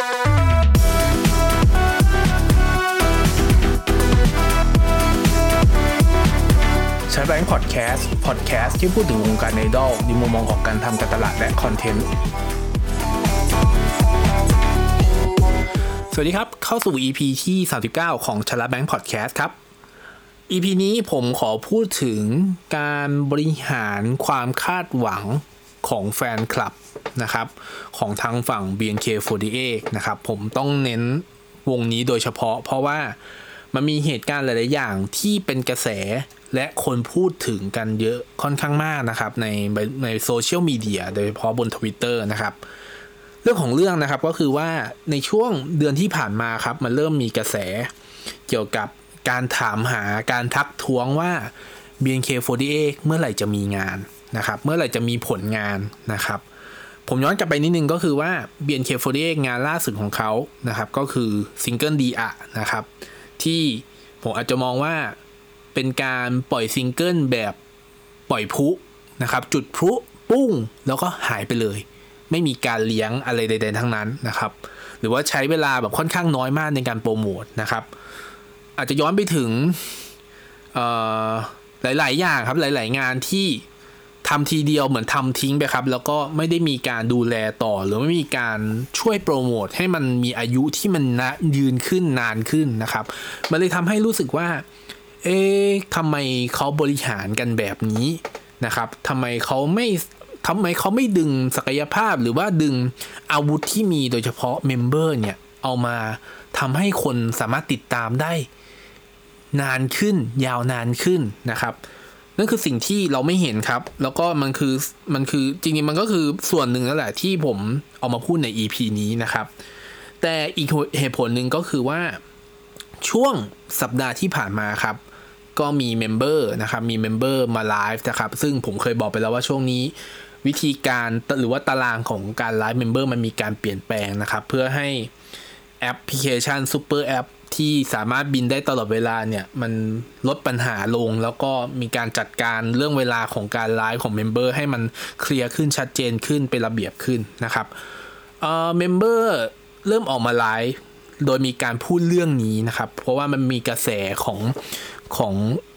ใช้แบงค์พอดแคสต์พอดแคสต์ที่พูดถึงวงการไอดอลในมุมมองของการทำการตลาดและคอนเทนต์ สวัสดีครับ เข้าสู่ EP ที่ 39 ของชลาแบงค์พอดแคสต์ครับ EP นี้ผมขอพูดถึงการบริหารความคาดหวังของแฟนคลับ นะครับของทางฝั่ง BNK48 นะครับผมต้องเน้นวงนี้โดยเฉพาะ เพราะว่ามันมีเหตุการณ์หลาย ๆ อย่างที่เป็นกระแสและคนพูดถึงกันเยอะค่อนข้างมากนะครับในในโซเชียลมีเดียโดยเฉพาะบน Twitter นะครับเรื่องของเรื่องนะครับก็คือว่าในช่วงเดือนที่ผ่านมาครับมันเริ่มมีกระแส เกี่ยวกับการถามหาการทักท้วงว่า BNK48 เมื่อไหร่จะมีงานนะครับ เมื่อไหร่จะมีผลงานนะครับ ผมย้อนกลับไปนิดนึงก็คือว่า BNK48 งานล่าสุดของเขานะครับ ก็คือซิงเกิลดีอะนะครับ ที่ผมอาจจะมองว่าเป็นการปล่อยซิงเกิลแบบปล่อยพลุนะครับ จุดพลุปุ้งแล้วก็หายไปเลย ไม่มีการเลี้ยงอะไรใด ๆ ทั้งนั้นนะครับ หรือว่าใช้เวลาแบบค่อนข้างน้อยมากในการโปรโมทนะครับ อาจจะย้อนไปถึงหลาย ๆ อย่างครับหลาย ๆ งานที่ ทำทีเดียวเหมือนทำทิ้งไปครับ แล้วก็ไม่ได้มีการดูแลต่อ หรือไม่มีการช่วยโปรโมทให้มันมีอายุที่มันนะยืนขึ้นนานขึ้นนะครับ มันเลยทำให้รู้สึกว่า เอ๊ะทำไมเขาบริหารกันแบบนี้นะครับทำไมเขาไม่ทำไมเขาไม่ดึงศักยภาพหรือว่าดึงอาวุธที่มีโดยเฉพาะเมมเบอร์เนี่ย เอามาทำให้คนสามารถติดตามได้ นานขึ้นยาวนานขึ้นนะครับ นั่นคือสิ่งที่เราไม่เห็นครับ แล้วก็มันคือมันคือจริงๆมันก็คือส่วนหนึ่งนั่นแหละที่ผมเอามาพูดใน EP นี้นะครับ แต่อีกเหตุผลหนึ่งก็คือว่าช่วงสัปดาห์ที่ผ่านมาครับ ก็มี member นะครับมี member มาไลฟ์นะครับ ซึ่งผมเคยบอกไปแล้วว่าช่วงนี้วิธีการหรือว่าตารางของการไลฟ์ member มันมีการเปลี่ยนแปลงนะครับ เพื่อให้แอปพลิเคชัน super app ที่สามารถบินได้ตลอดเวลาเนี่ย มันลดปัญหาลงแล้วก็มีการจัดการเรื่องเวลาของการไลฟ์ของ member ให้มันเคลียร์ขึ้นชัดเจนขึ้นเป็นระเบียบขึ้นนะครับเอ่อ member เริ่มออกมาไลฟ์โดยมีการพูดเรื่องนี้นะครับ เพราะว่ามันมีกระแสของของ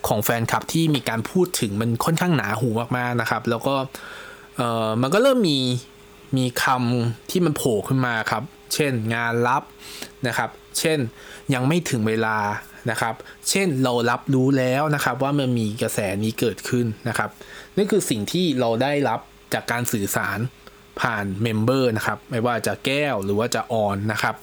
ของแฟนคลับที่มีการพูดถึงมันค่อนข้างหนาหูมากๆนะครับ แล้วก็เอ่อมันก็เริ่มมีมีคำที่มันโผล่ขึ้นมาครับ เช่นงานลับนะครับ เช่นยังไม่ถึงเวลานะครับ เช่นเรารับรู้แล้วนะครับว่ามันมีกระแสนี้เกิดขึ้นนะครับนี่คือสิ่งที่เราได้รับจากการสื่อสารผ่านเมมเบอร์นะครับ ไม่ว่าจะแก้วหรือว่าจะออนนะครับ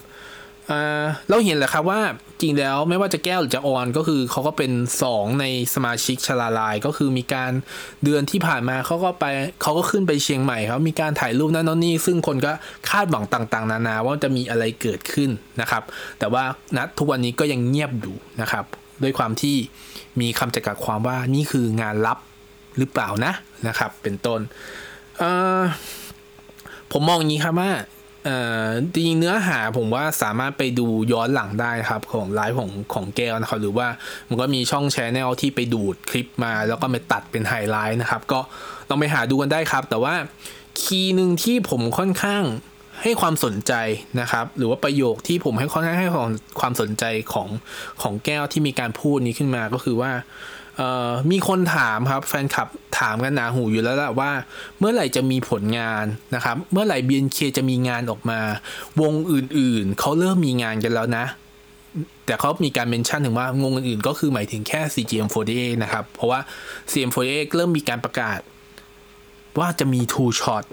เราเห็นแหละครับว่าจริงแล้วไม่ว่าจะแก้วหรือจะออนก็คือเขาก็เป็น 2 ในสมาชิกชลาลาย ก็คือมีการเดือนที่ผ่านมาเขาก็ไปเขาก็ขึ้นไปเชียงใหม่เขามีการถ่ายรูปนั่นนี่ ซึ่งคนก็คาดหวังต่างๆ นานาว่าจะมีอะไรเกิดขึ้นนะครับ แต่ว่าณทุกวันนี้ก็ยังเงียบอยู่นะครับ ด้วยความที่มีคำจำกัดความว่านี่คืองานลับหรือเปล่านะนะครับ เป็นต้นผมมองอย่างนี้ครับว่า จริงเนื้อหาผมว่าสามารถไปดูย้อนหลังได้ครับของไลฟ์ของของแก้วนะครับ หรือว่ามันก็มีช่องแชแนลที่ไปดูดคลิปมา แล้วก็ไปตัดเป็นไฮไลท์นะครับ ก็ลองไปหาดูกันได้ครับ แต่ว่าคีย์หนึ่งที่ผมค่อนข้างให้ความสนใจนะครับ หรือว่าประโยคที่ผมให้ค่อนข้างให้ความสนใจของของแก้วที่มีการพูดนี้ขึ้นมาก็คือว่า มีคนถามครับแฟนคลับถามกันหนาหูอยู่แล้วแหละว่า เมื่อไหร่จะมีผลงานนะครับ เมื่อไหร่ BNK จะมีงานออกมา วงอื่นๆ เขาเริ่มมีงานกันแล้วนะ แต่เขามีการเมนชั่นถึงว่าวงอื่นๆ ก็คือหมายถึงแค่ CGM48 นะครับ เพราะว่า CGM48 เริ่มมีการประกาศ ว่าจะมี two shot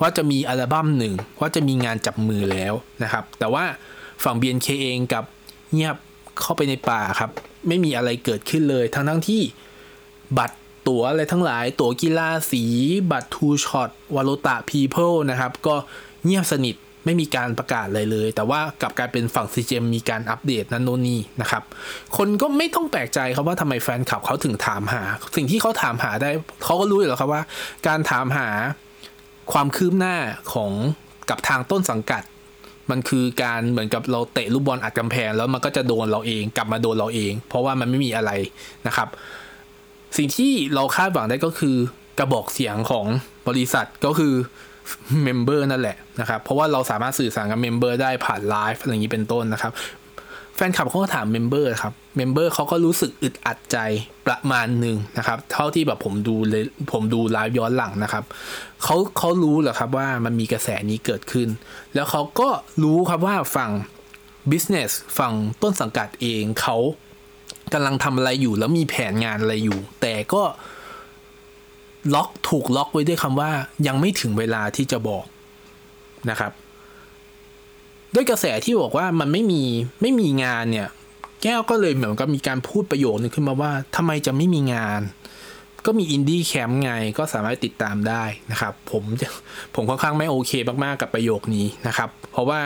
ว่าจะมีอัลบั้มหนึ่งว่าจะมีงานจับมือแล้วนะครับ แต่ว่าฝั่ง BNK เองกับเงียบเข้าไปในป่าครับ ไม่มีอะไรเกิดขึ้นเลย ทั้งทั้งที่บัตรตั๋วอะไรทั้งหลาย ตั๋วกีฬาสี บัตรทูช็อตวาโลตาพีเพิลนะครับ ก็เงียบสนิทไม่มีการประกาศอะไรเลย แต่ว่ากลับกลายเป็นฝั่งซีเจมมีการอัปเดตนั่นโนนี่นะครับ คนก็ไม่ต้องแปลกใจครับว่าทำไมแฟนคลับเขาถึงถามหา สิ่งที่เขาถามหาได้เขาก็รู้อยู่แล้วครับว่า การถามหาความคืบหน้าของกับทางต้นสังกัด มันคือการเหมือนกับเราเตะลูกบอลอัดกำแพง แล้วมันก็จะโดนเราเองกลับมาโดนเราเอง เพราะว่ามันไม่มีอะไรนะครับ สิ่งที่เราคาดหวังได้ก็คือกระบอกเสียงของบริษัทก็คือ member นั่นแหละนะครับ เพราะว่าเราสามารถสื่อสารกับ member ได้ผ่านไลฟ์อะไรอย่างนี้เป็นต้นนะครับ แฟนคลับเขาก็ถาม member ครับ member เขาก็รู้สึกอึดอัดใจประมาณหนึ่งนะครับ เท่าที่แบบผมดูเลยผมดูไลฟ์ย้อนหลังนะครับเขาเขารู้แหละครับว่ามันมีกระแสนี้เกิดขึ้น แล้วเขาก็รู้ครับว่าฝั่ง business ฝั่งต้นสังกัดเองเขากำลังทำอะไรอยู่แล้วมีแผนงานอะไรอยู่ แต่ก็ล็อกถูกล็อกไว้ด้วยคำว่ายังไม่ถึงเวลาที่จะบอกนะครับ ด้วยกระแสที่บอกว่ามันไม่มีไม่มีงานเนี่ย แก้วก็เลยเหมือนกับมีการพูดประโยคนึงขึ้นมาว่าทำไมจะไม่มีงาน ก็มีอินดี้แคมป์ไงก็สามารถติดตามได้นะครับ ผมผมค่อนข้างไม่โอเคมากๆกับประโยคนี้นะครับ เพราะว่า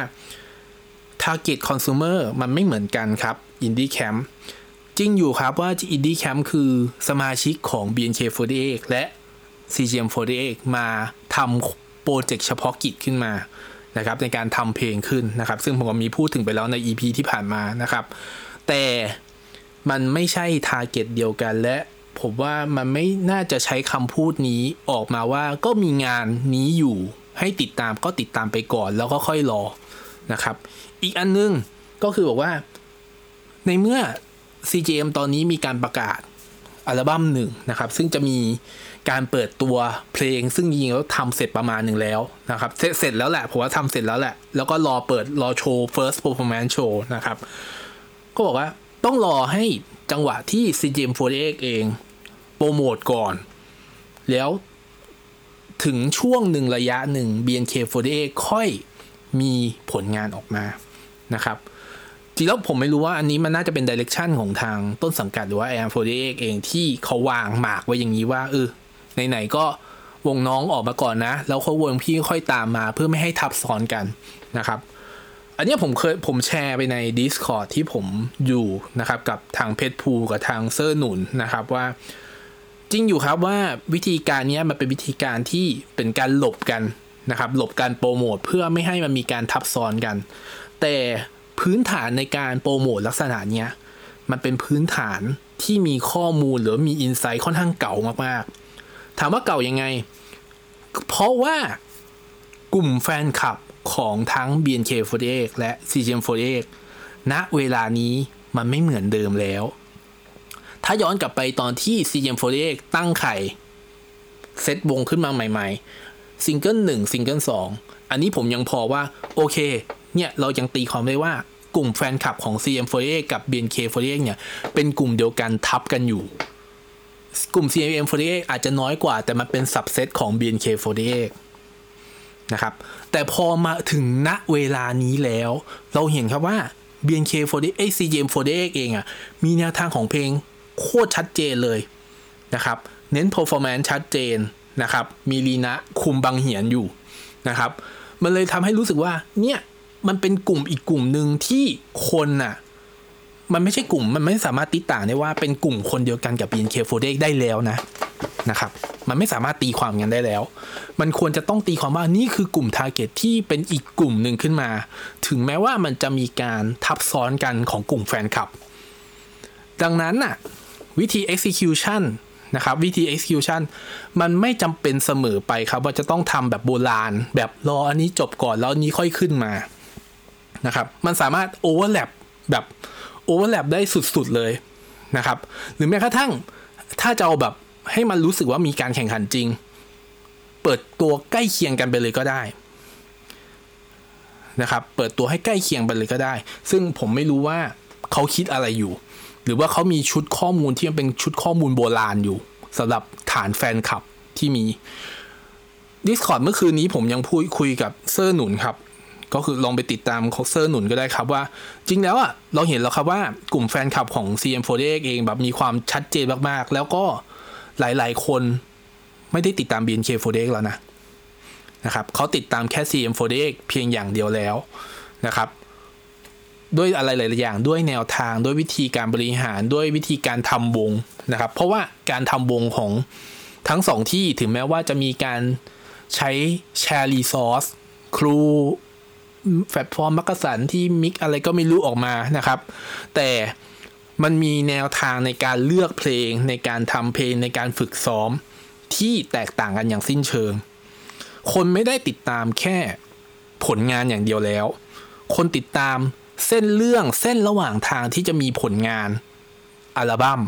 target consumer มันไม่เหมือนกันครับ indie camp จริงอยู่ครับว่า indie camp คือสมาชิกของ BNK48 และ CGM48 มาทำโปรเจกต์เฉพาะกิจขึ้นมา นะครับในการทำเพลงขึ้นนะครับ ซึ่งผมก็มีพูดถึงไปแล้วใน EP ที่ผ่านมานะครับ แต่มันไม่ใช่ target เดียวกันและผมว่ามันไม่น่าจะใช้คำพูดนี้ออกมาว่าก็มีงานนี้อยู่ให้ติดตามก็ติดตามไปก่อนแล้วก็ค่อยรอนะครับ อีกอันนึงก็คือบอกว่า ในเมื่อ CGM ตอนนี้มีการประกาศ อัลบั้มหนึ่งนะครับ ซึ่งจะมีการเปิดตัวเพลง ซึ่งจริงๆแล้วทำเสร็จประมาณหนึ่งแล้วนะครับเสร็จเสร็จแล้วแหละผมว่าทำเสร็จแล้วแหละ แล้วก็รอเปิดรอโชว์ first performance show นะครับ ก็บอกว่าต้องรอให้จังหวะที่ CGM48 เองโปรโมทก่อน แล้วถึงช่วงหนึ่งระยะหนึ่ง BNK48 ค่อยมีผลงานออกมานะครับ จริงแล้วผมไม่รู้ว่าอันนี้มันน่าจะเป็นดิเรกชันของทางต้นสังกัดหรือว่า a อ m 48เองที่เขาวางหมากไว้อย่างนี้ว่าเออไหนๆก็วงน้องออกมาก่อนนะ แล้วเขาวงพี่ค่อยตามมาเพื่อไม่ให้ทับซ้อนกันนะครับ อันนี้ผมเคยผมแชร์ไปใน Discord ที่ผมอยู่นะครับ กับทางเพจพูกับทางเซอร์หนุนนะครับว่า จริงอยู่ครับว่าวิธีการนี้มันเป็นวิธีการที่เป็นการหลบกันนะครับ หลบการโปรโมทเพื่อไม่ให้มันมีการทับซ้อนกัน แต่ พื้นฐานในการโปรโมทลักษณะเนี้ยมันเป็นพื้นฐานที่มีข้อมูลหรือมีอินไซต์ค่อนข้างเก่ามากๆ ถามว่าเก่ายังไง เพราะว่ากลุ่มแฟนคลับของทั้ง BNK48 และ CGM48 ณเวลานี้มันไม่เหมือนเดิมแล้ว ถ้าย้อนกลับไปตอนที่ CGM48 ตั้งไข่ เซตวงขึ้นมาใหม่ๆ ซิงเกิลหนึ่งซิงเกิลสองอันนี้ผมยังพอว่า โอเค เนี่ย เรายังตีความได้ว่า กลุ่มแฟนคลับของ CM48 กับ BNK48 เนี่ย เป็นกลุ่มเดียวกันทับกันอยู่ กลุ่ม CGM48 อาจจะน้อยกว่า แต่มันเป็นสับเซตของ BNK48 นะครับแต่พอมาถึงณเวลานี้แล้ว เราเห็นครับว่า BNK48 ไอ CGM48 เองอะ่ะ มีแนวทางของเพลงโคตรชัดเจนเลยนะครับ เน้น performance ชัดเจนนะครับ มีลีนะคุมบังเหียนอยู่นะครับ มันเลยทำให้รู้สึกว่าเนี่ย มันเป็นกลุ่มอีกกลุ่มหนึ่งที่คนน่ะ มันไม่ใช่กลุ่มมันไม่สามารถติต่างได้ว่าเป็นกลุ่มคนเดียวกันกับ BNK48 ได้แล้วนะนะครับ มันไม่สามารถตีความกันได้แล้ว มันควรจะต้องตีความว่านี่คือกลุ่มทาร์เก็ตที่เป็นอีกกลุ่มหนึ่งขึ้นมา ถึงแม้ว่ามันจะมีการทับซ้อนกันของกลุ่มแฟนคลับ ดังนั้นน่ะวิธี execution นะครับวิธี execution มันไม่จำเป็นเสมอไปครับ ว่าจะต้องทำแบบโบราณ แบบรออันนี้จบก่อนแล้วนี้ค่อยขึ้นมา นะครับ มันสามารถ overlap แลบบ overlap ได้สุดๆเลยนะครับ หรือแม้กระทั่งถ้าจะเอาแบบให้มันรู้สึกว่ามีการแข่งขันจริง เปิดตัวใกล้เคียงกันไปเลยก็ได้นะครับ เปิดตัวให้ใกล้เคียงไปเลยก็ได้ ซึ่งผมไม่รู้ว่าเขาคิดอะไรอยู่ หรือว่าเขามีชุดข้อมูลที่มันเป็นชุดข้อมูลโบราณอยู่สำหรับฐานแฟนคลับที่มี Discord เมื่อคืนนี้ผมยังพูดคุยกับเซอร์หนุนครับ ก็คือลองไปติดตามของเซอร์หนุนก็ได้ครับว่า จริงแล้วอะเราเห็นแล้วครับว่ากลุ่มแฟนคลับของ CM48 เองแบบมีความชัดเจนมากๆ แล้วก็หลายๆ คนไม่ได้ติดตาม BNK48 แล้วนะนะครับเขาติดตามแค่ CM48 เพียงอย่างเดียวแล้วนะครับ ด้วยอะไรหลายๆอย่างด้วยแนวทางด้วยวิธีการบริหารด้วยวิธีการทำวงนะครับ เพราะว่าการทำวงของทั้งสองที่ถึงแม้ว่าจะมีการใช้แชร์รีซอสครู แพลตฟอร์มมักกะสันที่มิกอะไรก็ไม่รู้ออกมานะครับ แต่มันมีแนวทางในการเลือกเพลง ในการทำเพลงในการฝึกซ้อมที่แตกต่างกันอย่างสิ้นเชิง คนไม่ได้ติดตามแค่ผลงานอย่างเดียวแล้ว คนติดตามเส้นเรื่องเส้นระหว่างทางที่จะมีผลงานอัลบั้ม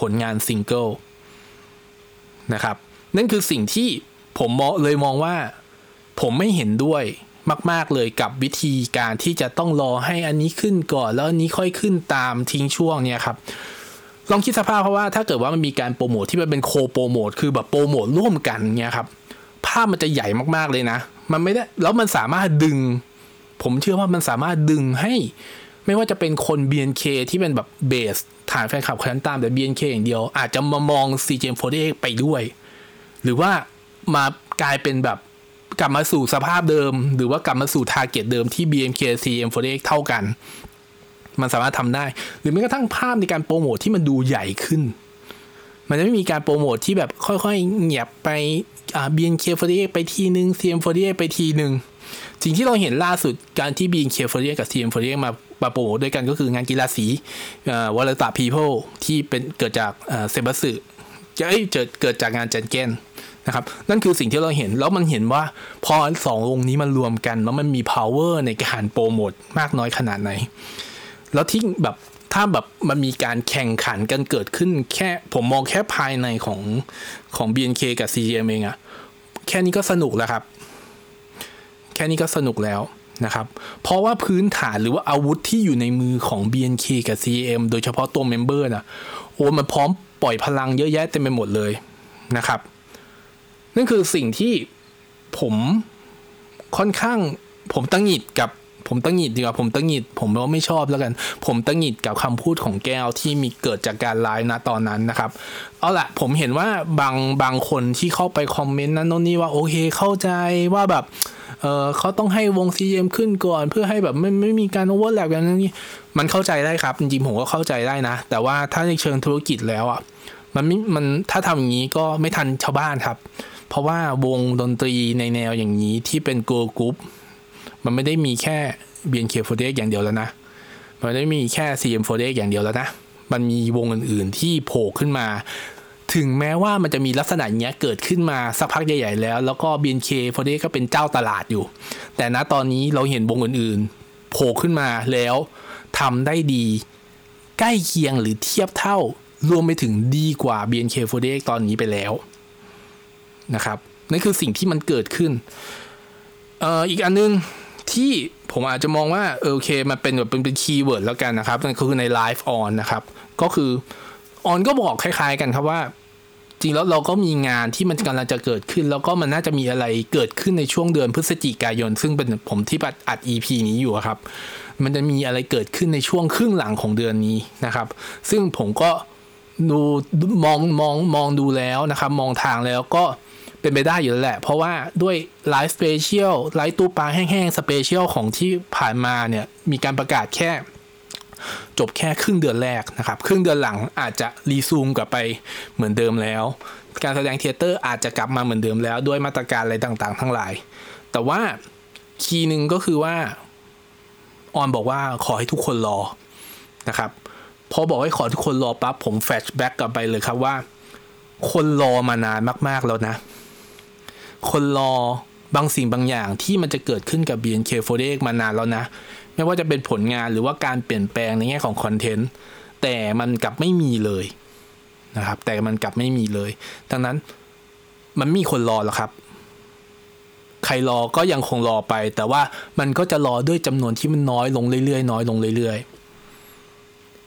ผลงานซิงเกิลนะครับ นั่นคือสิ่งที่ผมเลยมองว่า ผมไม่เห็นด้วย มาก ๆ เลยกับวิธีการที่จะต้องรอให้อันนี้ขึ้นก่อน แล้วอันนี้ค่อยขึ้นตามทิ้งช่วงเนี่ยครับลองคิดสภาพเพราะว่าถ้าเกิดว่ามันมีการโปรโมทที่มันเป็นโคโปรโมทคือแบบโปรโมทร่วมกันเนี่ยครับภาพมันจะใหญ่มากๆเลยนะ มันไม่ได้แล้วมันสามารถดึง ผมเชื่อว่ามันสามารถดึงให้ ไม่ว่าจะเป็นคน BNK ที่เป็นแบบเบสฐานแฟนคลับคนนั้นตามแต่ BNK อย่างเดียว อาจจะมามอง CGM48 ไปด้วย หรือว่ามากลายเป็นแบบ กลับมาสู่สภาพเดิม หรือว่ากลับมาสู่ทาร์เก็ตเดิมที่ BMK CM48 เท่ากัน มันสามารถทำได้ หรือแม้กระทั่งภาพในการโปรโมทที่มันดูใหญ่ขึ้น มันจะไม่มีการโปรโมทที่แบบค่อยๆเงียบไปอ่า BNK48 ไปทีนึง CM48 ไปทีนึงสิ่งที่เราเห็นล่าสุดการที่ BNK48 กับ CM48 มามาโปรโมทด้วยกันก็คืองานกีฬาสีวอลตาพีโพลที่เป็นเกิดจากเซบัสึจะเอ้ยเกิดเกิดจากงานเจนเกน นะครับ นั่นคือสิ่งที่เราเห็นแล้วมันเห็นว่าพอสองวงนี้มันรวมกัน แล้วมันมี power ในการโปรโมทมากน้อยขนาดไหน แล้วที่แบบถ้าแบบมันมีการแข่งขันกันเกิดขึ้น แค่ผมมองแค่ภายในของของ BNK กับ CGM เองอะแค่นี้ก็สนุกแล้วครับ แค่นี้ก็สนุกแล้วนะครับ เพราะว่าพื้นฐานหรือว่าอาวุธที่อยู่ในมือของ BNK กับ CGM โดยเฉพาะตัว member นะโอ้มันพร้อมปล่อยพลังเยอะแยะเต็มไปหมดเลยนะครับ นั่นคือสิ่งที่ผมค่อนข้าง ผมตั้งหิดกับผมตั้งหิดดีกว่าผมตั้งหิดผมว่าไม่ชอบแล้วกัน ผมตะหงิดกับคำพูดของแก้วที่มีเกิดจากการไลฟ์นะตอนนั้นนะครับ เอาละผมเห็นว่าบางบางคนที่เข้าไปคอมเมนต์นั้นโน่นนี่ว่าโอเคเข้าใจว่าแบบเออเขาต้องให้วง CGM ขึ้นก่อนเพื่อให้แบบไม่ไม่มีการ overlap กันนี้มันเข้าใจได้ครับจริงๆผมก็เข้าใจได้นะ แต่ว่าถ้าในเชิงธุรกิจแล้วอะมันมันถ้าทำอย่างนี้ก็ไม่ทันชาวบ้านครับ เพราะว่าวงดนตรีในแนวอย่างนี้ที่เป็น girl group มันไม่ได้มีแค่ BNK48 อย่างเดียวแล้วนะ มันไม่ได้มีแค่ CM48 อย่างเดียวแล้วนะ มันมีวงอื่นๆที่โผล่ขึ้นมา ถึงแม้ว่ามันจะมีลักษณะเนี้ยเกิดขึ้นมาสักพักใหญ่ๆแล้ว แล้วก็ BNK48 ก็เป็นเจ้าตลาดอยู่ แต่ณตอนนี้เราเห็นวงอื่นๆ โผล่ขึ้นมาแล้วทำได้ดี ใกล้เคียงหรือเทียบเท่ารวมไปถึงดีกว่า BNK48 ตอนนี้ไปแล้ว นะครับนั่นคือสิ่งที่มันเกิดขึ้นเอ่ออีกอันนึงที่ผมอาจจะมองว่าโอเคมันเป็นแบบเป็น keyword แล้วกันนะครับนั่นคือในไลฟ์ออนนะครับก็คือออนก็บอกคล้ายๆกันครับว่า จริงแล้วเราก็มีงานที่มันกำลังจะเกิดขึ้น แล้วก็มันน่าจะมีอะไรเกิดขึ้นในช่วงเดือนพฤศจิกายน ซึ่งเป็นผมที่อัด EP นี้อยู่ครับ มันจะมีอะไรเกิดขึ้นในช่วงครึ่งหลังของเดือนนี้นะครับ ซึ่งผมก็ดูมองมองมองดูแล้วนะครับ มองทางแล้วก็ เป็นไปได้อยู่แล้วแหละ เพราะว่าด้วย live special live ตู้ปลาแห้งๆ special ของที่ผ่านมาเนี่ย มีการประกาศแค่จบแค่ครึ่งเดือนแรกนะครับ ครึ่งเดือนหลังอาจจะรีซูมกลับไปเหมือนเดิมแล้ว การแสดง theater อาจจะกลับมาเหมือนเดิมแล้ว ด้วยมาตรการอะไรต่างๆ ทั้งหลาย แต่ว่า key หนึ่งก็คือว่าออนบอกว่าขอให้ทุกคนรอนะครับพอบอกให้ขอทุกคนรอปั๊บผม flashback กลับไปเลยครับว่า คนรอมานานมากๆแล้วนะ คนรอบางสิ่งบางอย่างที่มันจะเกิดขึ้นกับ BNK48 มานานแล้วนะ ไม่ว่าจะเป็นผลงานหรือว่าการเปลี่ยนแปลงในแง่ของคอนเทนต์แต่มันกลับไม่มีเลยนะครับ แต่มันกลับไม่มีเลย ดังนั้นมันมีคนรอแล้วครับ ใครรอก็ยังคงรอไป แต่ว่ามันก็จะรอด้วยจำนวนที่มันน้อยลงเรื่อยๆน้อยลงเรื่อย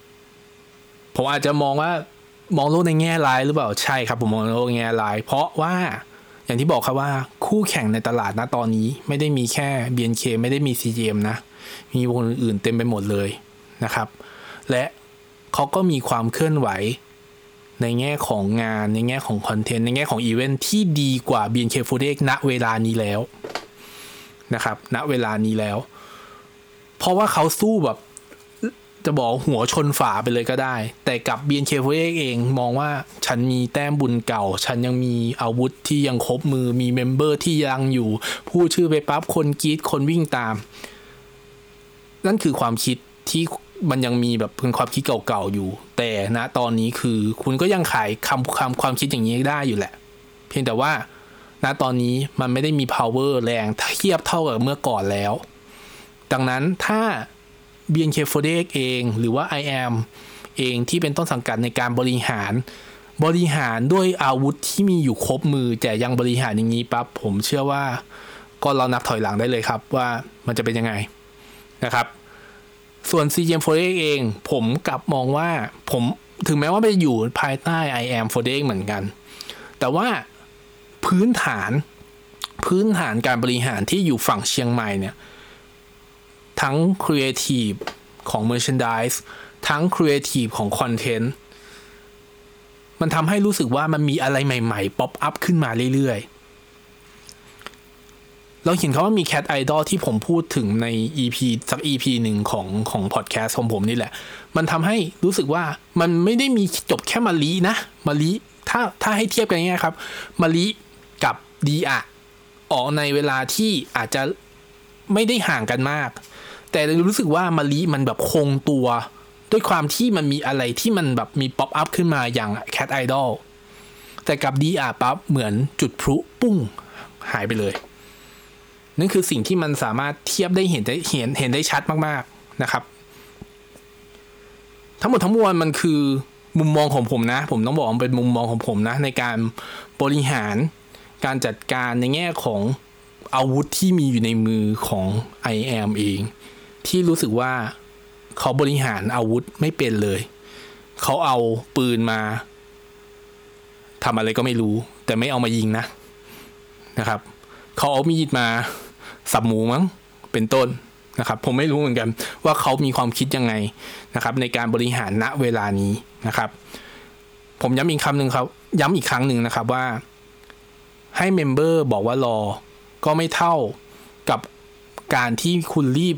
ๆผมอาจจะมองว่ามองโลกในแง่ร้ายหรือเปล่าใช่ครับ ผมมองโลกในแง่ร้าย เพราะว่า อย่างที่บอกครับว่าคู่แข่งในตลาดนะตอนนี้ไม่ได้มีแค่ BNK ไม่ได้มี CGM นะ มีวงอื่นๆเต็มไปหมดเลยนะครับ และเขาก็มีความเคลื่อนไหวในแง่ของงานในแง่ของคอนเทนต์ในแง่ของอีเวนท์ที่ดีกว่า BNK48 ณเวลานี้แล้วนะครับ ณเวลานี้แล้ว เพราะว่าเขาสู้แบบ จะบอกหัวชนฝาไปเลยก็ได้ แต่กับ BNK48 เองมองว่าฉันมีแต้มบุญเก่า ฉันยังมีอาวุธที่ยังครบมือมีเมมเบอร์ที่ยังอยู่พูดชื่อไปปั๊บคนกรีดคนวิ่งตาม นั่นคือความคิดที่มันยังมีแบบเป็นความคิดเก่าๆอยู่ แต่ณตอนนี้คือคุณก็ยังขายคำคำความคิดอย่างนี้ได้อยู่แหละ เพียงแต่ว่าณตอนนี้มันไม่ได้มี power แรงเทียบเท่ากับเมื่อก่อนแล้ว ดังนั้นถ้า BNK48 เอง หรือว่า I am เองที่เป็นต้นสังกัดในการบริหาร บริหารด้วยอาวุธที่มีอยู่ครบมือ แต่ยังบริหารอย่างนี้ปั๊บผมเชื่อว่าก็เรานับถอยหลังได้เลยครับว่ามันจะเป็นยังไงนะครับ ส่วน CGM48 เอง ผมกลับมองว่าผมถึงแม้ว่าจะอยู่ภายใต้ I am 48 เหมือนกัน แต่ว่าพื้นฐานพื้นฐานการบริหารที่อยู่ฝั่งเชียงใหม่เนี่ย ทั้ง Creative ของ Merchandise ทั้ง Creative ของ Content มันทำให้รู้สึกว่ามันมีอะไรใหม่ๆ pop up ขึ้นมาเรื่อยๆ เราเห็นเขาว่ามี Cat Idol ที่ผมพูดถึงใน EP สัก EP หนึ่งของของพอดแคสต์ของผมนี่แหละ มันทำให้รู้สึกว่ามันไม่ได้มีจบแค่มาลีนะมาลีถ้าถ้าให้เทียบกันง่ายครับมาลีกับดีอะออกในเวลาที่อาจจะไม่ได้ห่างกันมาก แต่รู้สึกว่ามาลีมันแบบคงตัว ด้วยความที่มันมีอะไรที่มันแบบมี pop up ขึ้นมาอย่าง Cat Idol แต่กับดีอาปั๊บเหมือนจุดพลุปุ้งหายไปเลย นั่นคือสิ่งที่มันสามารถเทียบได้เห็นได้เห็นเห็นได้ชัดมากๆนะครับ ทั้งหมดทั้งมวลมันคือมุมมองของผมนะ ผมต้องบอกว่าเป็นมุมมองของผมนะ ในการบริหารการจัดการในแง่ของอาวุธที่มีอยู่ในมือของ I am เอง ที่รู้สึกว่าเขาบริหารอาวุธไม่เป็นเลย เขาเอาปืนมาทำอะไรก็ไม่รู้ แต่ไม่เอามายิงนะนะครับ เขาเอามีดมาสับหมูมั้งเป็นต้นนะครับ ผมไม่รู้เหมือนกันว่าเขามีความคิดยังไงนะครับ ในการบริหารณเวลานี้นะครับ ผมย้ำอีกคำหนึ่งครับ ย้ำอีกครั้งหนึ่งนะครับว่า ให้ member บอกว่ารอ ก็ไม่เท่ากับการที่คุณรีบ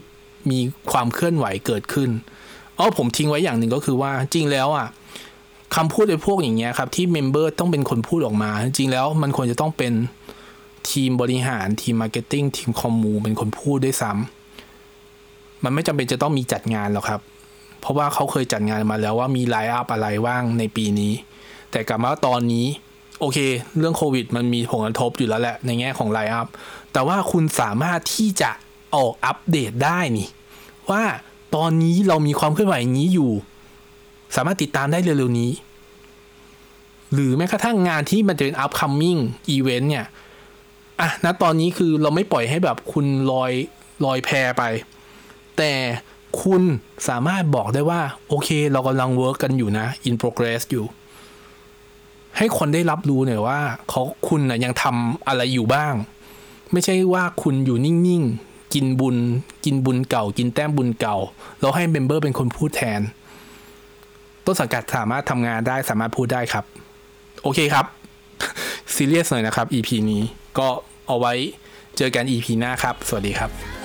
มีความเคลื่อนไหวเกิดขึ้นอ๋อผมทิ้งไว้อย่างหนึ่งก็คือว่าจริงแล้วอะคำพูดในพวกอย่างเงี้ยครับที่ member ต้องเป็นคนพูดออกมา จริงแล้วมันควรจะต้องเป็นทีมบริหารทีม marketing ทีม commu เป็นคนพูดด้วยซ้ำมันไม่จำเป็นจะต้องมีจัดงานหรอกครับ เพราะว่าเขาเคยจัดงานมาแล้วว่ามี line up อะไรบ้างในปีนี้ แต่กลับมาตอนนี้ โอเค เรื่องโควิด มันมีผลกระทบอยู่แล้วแหละในแง่ของ line up แต่ว่าคุณสามารถที่จะ ออกอัปเดตได้นี่ ว่าตอนนี้เรามีความเคลื่อนไหวอย่างนี้อยู่ สามารถติดตามได้เร็วๆนี้ หรือแม้กระทั่งงานที่มันจะเป็น upcoming event เนี่ยอะณตอนนี้คือเราไม่ปล่อยให้แบบคุณลอยลอยแพไป แต่คุณสามารถบอกได้ว่า โอเค เรากำลัง work กันอยู่นะ in progress อยู่ ให้คนได้รับรู้หน่อยว่าเขาคุณนะยังทำอะไรอยู่บ้าง ไม่ใช่ว่าคุณอยู่นิ่งๆ กินบุญ กินบุญเก่า กินแต้มบุญเก่า เราให้ member เป็นคนพูดแทน ต้นสังกัดสามารถทำงานได้สามารถพูดได้ครับ โอเคครับซีเรียสหน่อยนะครับ EP นี้ก็เอาไว้เจอกัน EP หน้าครับ สวัสดีครับ